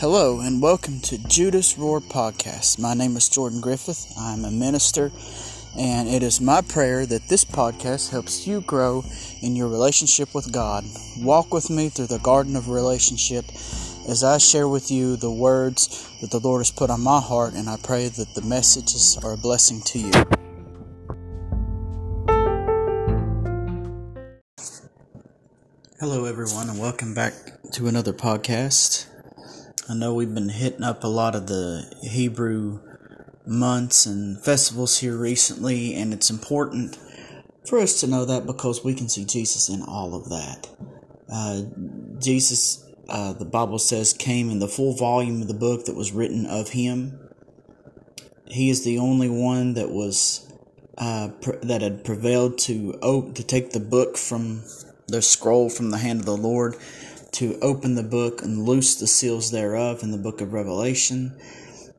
Hello and welcome to Judah's Roar Podcast. My name is Jordan Griffith. I'm a minister, and it is my prayer that this podcast helps you grow in your relationship with God. Walk with me through the garden of relationship as I share with you the words that the Lord has put on my heart, and I pray that the messages are a blessing to you. Hello, everyone, and welcome back to another podcast. I know we've been hitting up a lot of the Hebrew months and festivals here recently, and it's important for us to know that because we can see Jesus in all of that. Uh, Jesus, uh, the Bible says, came in the full volume of the book that was written of him. He is the only one that was uh, that had prevailed to oh, to take the book from the scroll from the hand of the Lord to open the book and loose the seals thereof in the book of Revelation.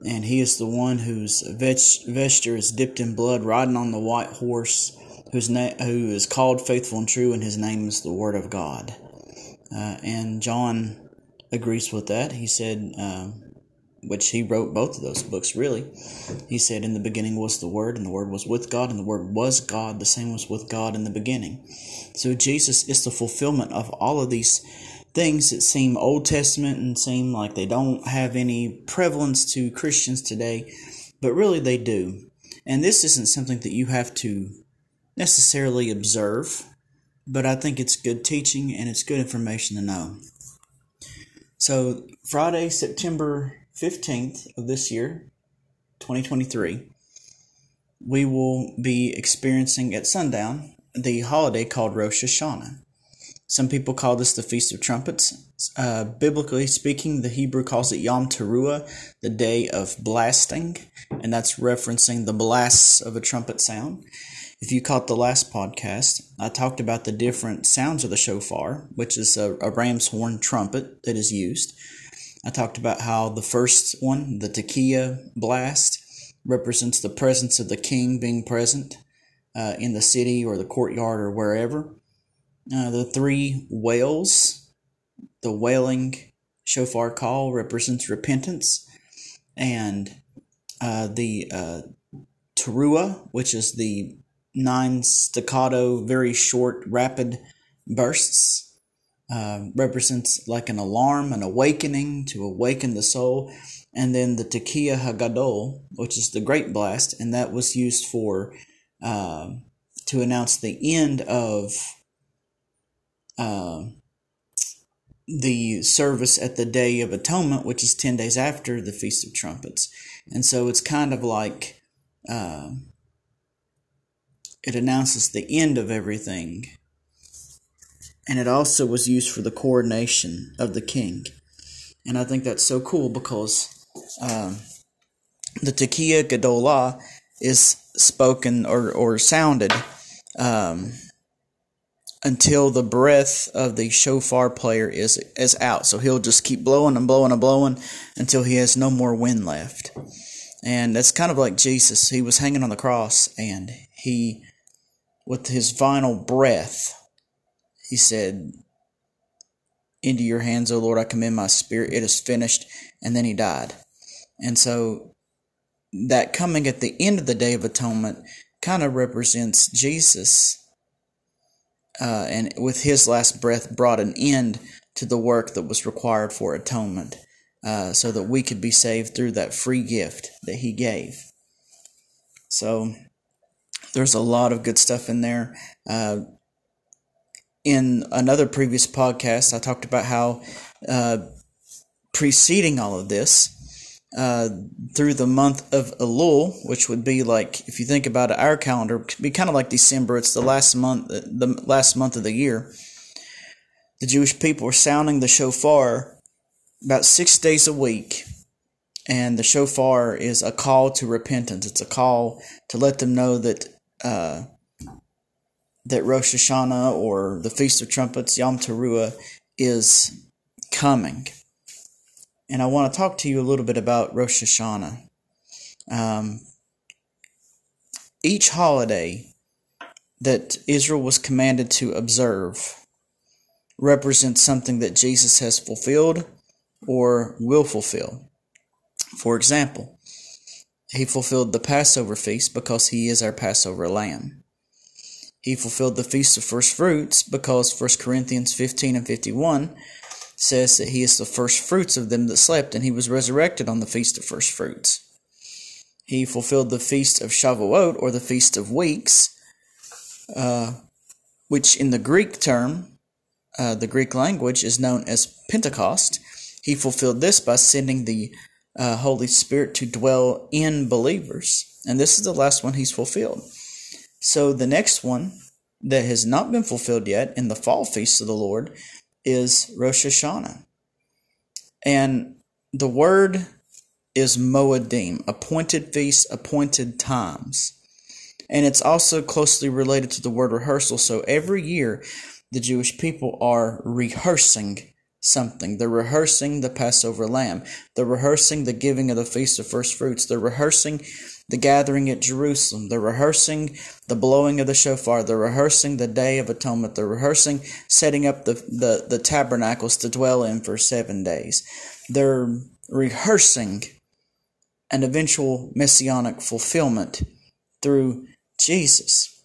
And he is the one whose vesture is dipped in blood, riding on the white horse, whose na- who is called faithful and true, and his name is the Word of God. Uh, and John agrees with that. He said, uh, which he wrote both of those books really. He said, In the beginning was the Word, and the Word was with God, and the Word was God. The same was with God in the beginning. So Jesus is the fulfillment of all of these things that seem Old Testament and seem like they don't have any prevalence to Christians today, but really they do. And this isn't something that you have to necessarily observe, but I think it's good teaching and it's good information to know. So, Friday, September 15th of this year, 2023, we will be experiencing at sundown the holiday called Rosh Hashanah. Some people call this the Feast of Trumpets. Uh, biblically speaking, the Hebrew calls it Yom Teruah, the day of blasting, and that's referencing the blasts of a trumpet sound. If you caught the last podcast, I talked about the different sounds of the shofar, which is a, a ram's horn trumpet that is used. I talked about how the first one, the Tekiah blast, represents the presence of the king being present uh, in the city or the courtyard or wherever. Uh, the three wails, the wailing shofar call represents repentance, and uh, the uh, teruah, which is the nine staccato, very short, rapid bursts, uh, represents like an alarm, an awakening to awaken the soul. And then the Tekiah Hagadol, which is the great blast, and that was used for uh, to announce the end of uh, the service at the Day of Atonement, which is 10 days after the Feast of Trumpets. And so it's kind of like uh, it announces the end of everything and it also was used for the coronation of the king. And I think that's so cool because um, the Tekiah Gadolah is spoken or, or sounded um, until the breath of the shofar player is is out. So he'll just keep blowing and blowing and blowing until he has no more wind left. And that's kind of like Jesus. He was hanging on the cross and he, with his final breath, he said, Into your hands, O Lord, I commend my spirit. It is finished. And then he died. And so that coming at the end of the Day of Atonement kind of represents Jesus. Uh, and with his last breath, brought an end to the work that was required for atonement, uh, so that we could be saved through that free gift that he gave. So there's a lot of good stuff in there. Uh, in another previous podcast, I talked about how uh, preceding all of this, uh, through the month of Elul, which would be like, if you think about it, our calendar, be kind of like December. It's the last month, the last month of the year. The Jewish people were sounding the shofar about six days a week, and the shofar is a call to repentance. It's a call to let them know that uh, that Rosh Hashanah or the Feast of Trumpets, Yom Teruah, is coming. And I want to talk to you a little bit about Rosh Hashanah. Um, each holiday that Israel was commanded to observe represents something that Jesus has fulfilled or will fulfill. For example, he fulfilled the Passover feast because he is our Passover lamb. He fulfilled the feast of first fruits because 1 Corinthians 15 and 51 says that he is the first fruits of them that slept, and he was resurrected on the feast of first fruits. He fulfilled the feast of Shavuot, or the feast of weeks, uh, which in the Greek term, uh, the Greek language, is known as Pentecost. He fulfilled this by sending the uh, Holy Spirit to dwell in believers. And this is the last one he's fulfilled. So the next one that has not been fulfilled yet in the fall feast of the Lord is Rosh Hashanah. And the word is Moedim, appointed feasts, appointed times. And it's also closely related to the word rehearsal. So every year, the Jewish people are rehearsing something. They're rehearsing the Passover lamb. They're rehearsing the giving of the Feast of First Fruits. They're rehearsing the gathering at Jerusalem. They're rehearsing the blowing of the shofar. They're rehearsing the Day of Atonement. They're rehearsing setting up the, the, the tabernacles to dwell in for seven days. They're rehearsing an eventual messianic fulfillment through Jesus.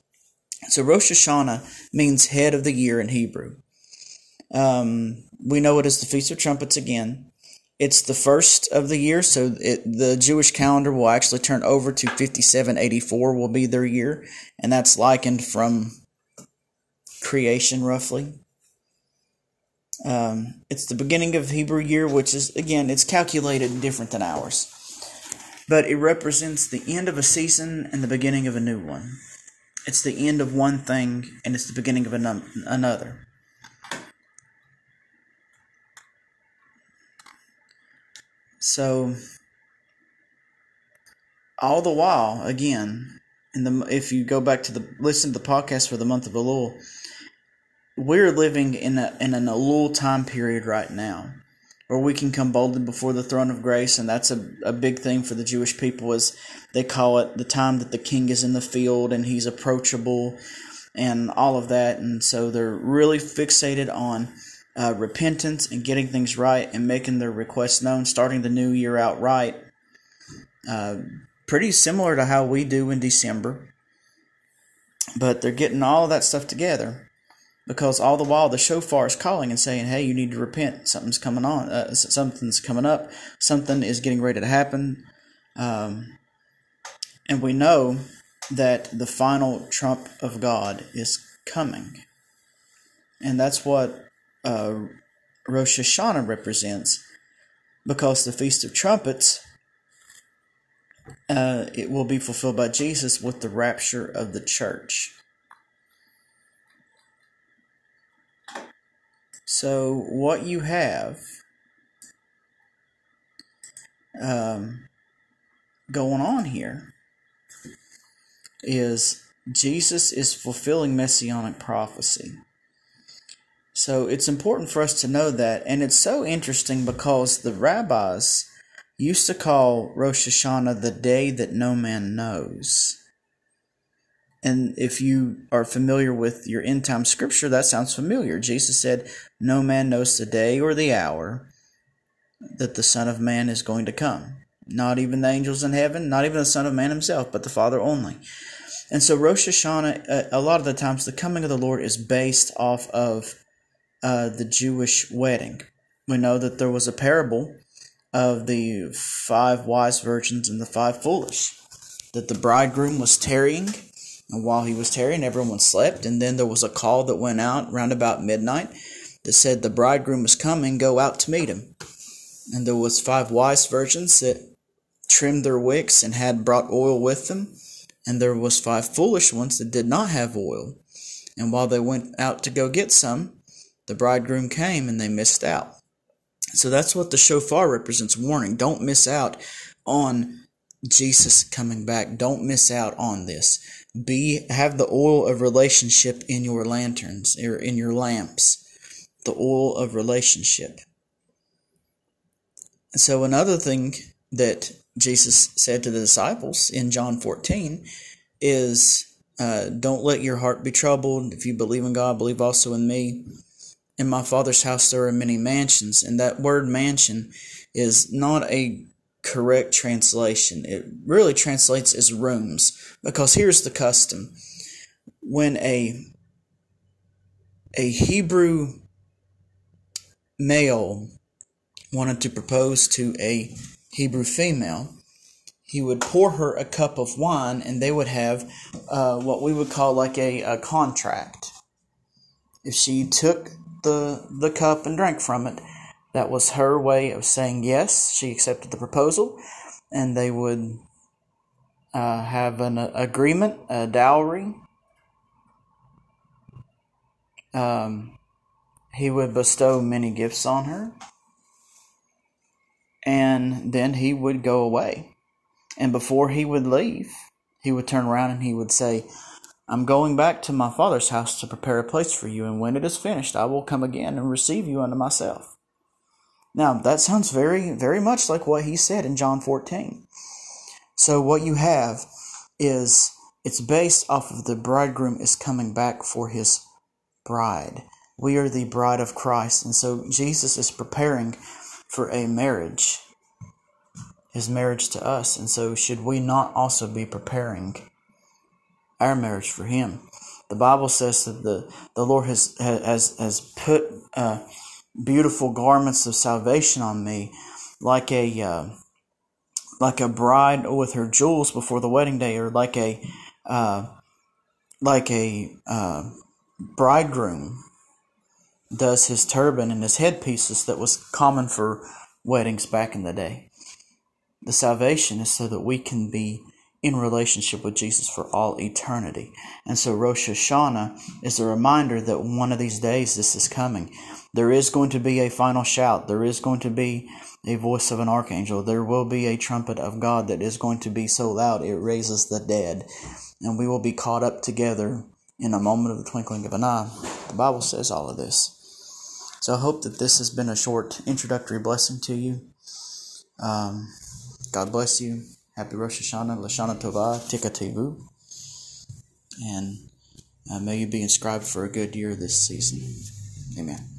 So Rosh Hashanah means head of the year in Hebrew. Um, we know it as the Feast of Trumpets again. It's the first of the year, so it, the Jewish calendar will actually turn over to 5784 will be their year, and that's likened from creation roughly. Um, it's the beginning of Hebrew year, which is again it's calculated different than ours, but it represents the end of a season and the beginning of a new one. It's the end of one thing and it's the beginning of another. So all the while, again, in the if you go back to the listen to the podcast for the month of Elul, we're living in a in an Elul time period right now, where we can come boldly before the throne of grace, and that's a, a big thing for the Jewish people is they call it the time that the king is in the field and he's approachable and all of that, and so they're really fixated on uh, repentance and getting things right and making their requests known, starting the new year out right. Uh, pretty similar to how we do in December. But they're getting all that stuff together because all the while the shofar is calling and saying, "Hey, you need to repent. Something's coming on. Uh, something's coming up. Something is getting ready to happen." Um, and we know that the final trump of God is coming, and that's what uh, Rosh Hashanah represents, because the Feast of Trumpets, uh, it will be fulfilled by Jesus with the rapture of the church. So, what you have um, going on here is Jesus is fulfilling messianic prophecy. So it's important for us to know that. And it's so interesting because the rabbis used to call Rosh Hashanah the day that no man knows. And if you are familiar with your end time scripture, that sounds familiar. Jesus said, No man knows the day or the hour that the Son of Man is going to come. Not even the angels in heaven, not even the Son of Man himself, but the Father only. And so Rosh Hashanah, uh, a lot of the times, the coming of the Lord is based off of uh, the Jewish wedding. We know that there was a parable of the five wise virgins and the five foolish. That the bridegroom was tarrying, and while he was tarrying, everyone slept. And then there was a call that went out round about midnight that said the bridegroom is coming, go out to meet him. And there was five wise virgins that trimmed their wicks and had brought oil with them, and there was five foolish ones that did not have oil. And while they went out to go get some, the bridegroom came and they missed out. So that's what the shofar represents warning. Don't miss out on Jesus coming back. Don't miss out on this. Be have the oil of relationship in your lanterns or in your lamps. The oil of relationship. So another thing that Jesus said to the disciples in John 14 is uh, don't let your heart be troubled. If you believe in God, believe also in me. In my father's house there are many mansions, and that word mansion is not a correct translation. It really translates as rooms because here's the custom. When a a Hebrew male wanted to propose to a Hebrew female, he would pour her a cup of wine and they would have uh, what we would call like a, a contract. If she took the, the cup and drank from it, that was her way of saying yes, she accepted the proposal, and they would uh, have an uh, agreement, a dowry. Um, he would bestow many gifts on her, and then he would go away. And before he would leave, he would turn around and he would say, I'm going back to my father's house to prepare a place for you, and when it is finished, I will come again and receive you unto myself. Now, that sounds very, very much like what he said in John 14. So, what you have is it's based off of the bridegroom is coming back for his bride. We are the bride of Christ, and so Jesus is preparing for a marriage his marriage to us. And so, should we not also be preparing our marriage for him? The Bible says that the, the Lord has, has, has put uh, beautiful garments of salvation on me, like a, uh, like a bride with her jewels before the wedding day, or like a, uh, like a uh, bridegroom does his turban and his headpieces that was common for weddings back in the day. The salvation is so that we can be in relationship with Jesus for all eternity. And so Rosh Hashanah is a reminder that one of these days this is coming. There is going to be a final shout. There is going to be a voice of an archangel. There will be a trumpet of God that is going to be so loud it raises the dead. And we will be caught up together in a moment of the twinkling of an eye. The Bible says all of this. So I hope that this has been a short introductory blessing to you. Um, God bless you. Happy Rosh Hashanah, Lashana Tovah, Tikativu. And uh, may you be inscribed for a good year this season. Amen.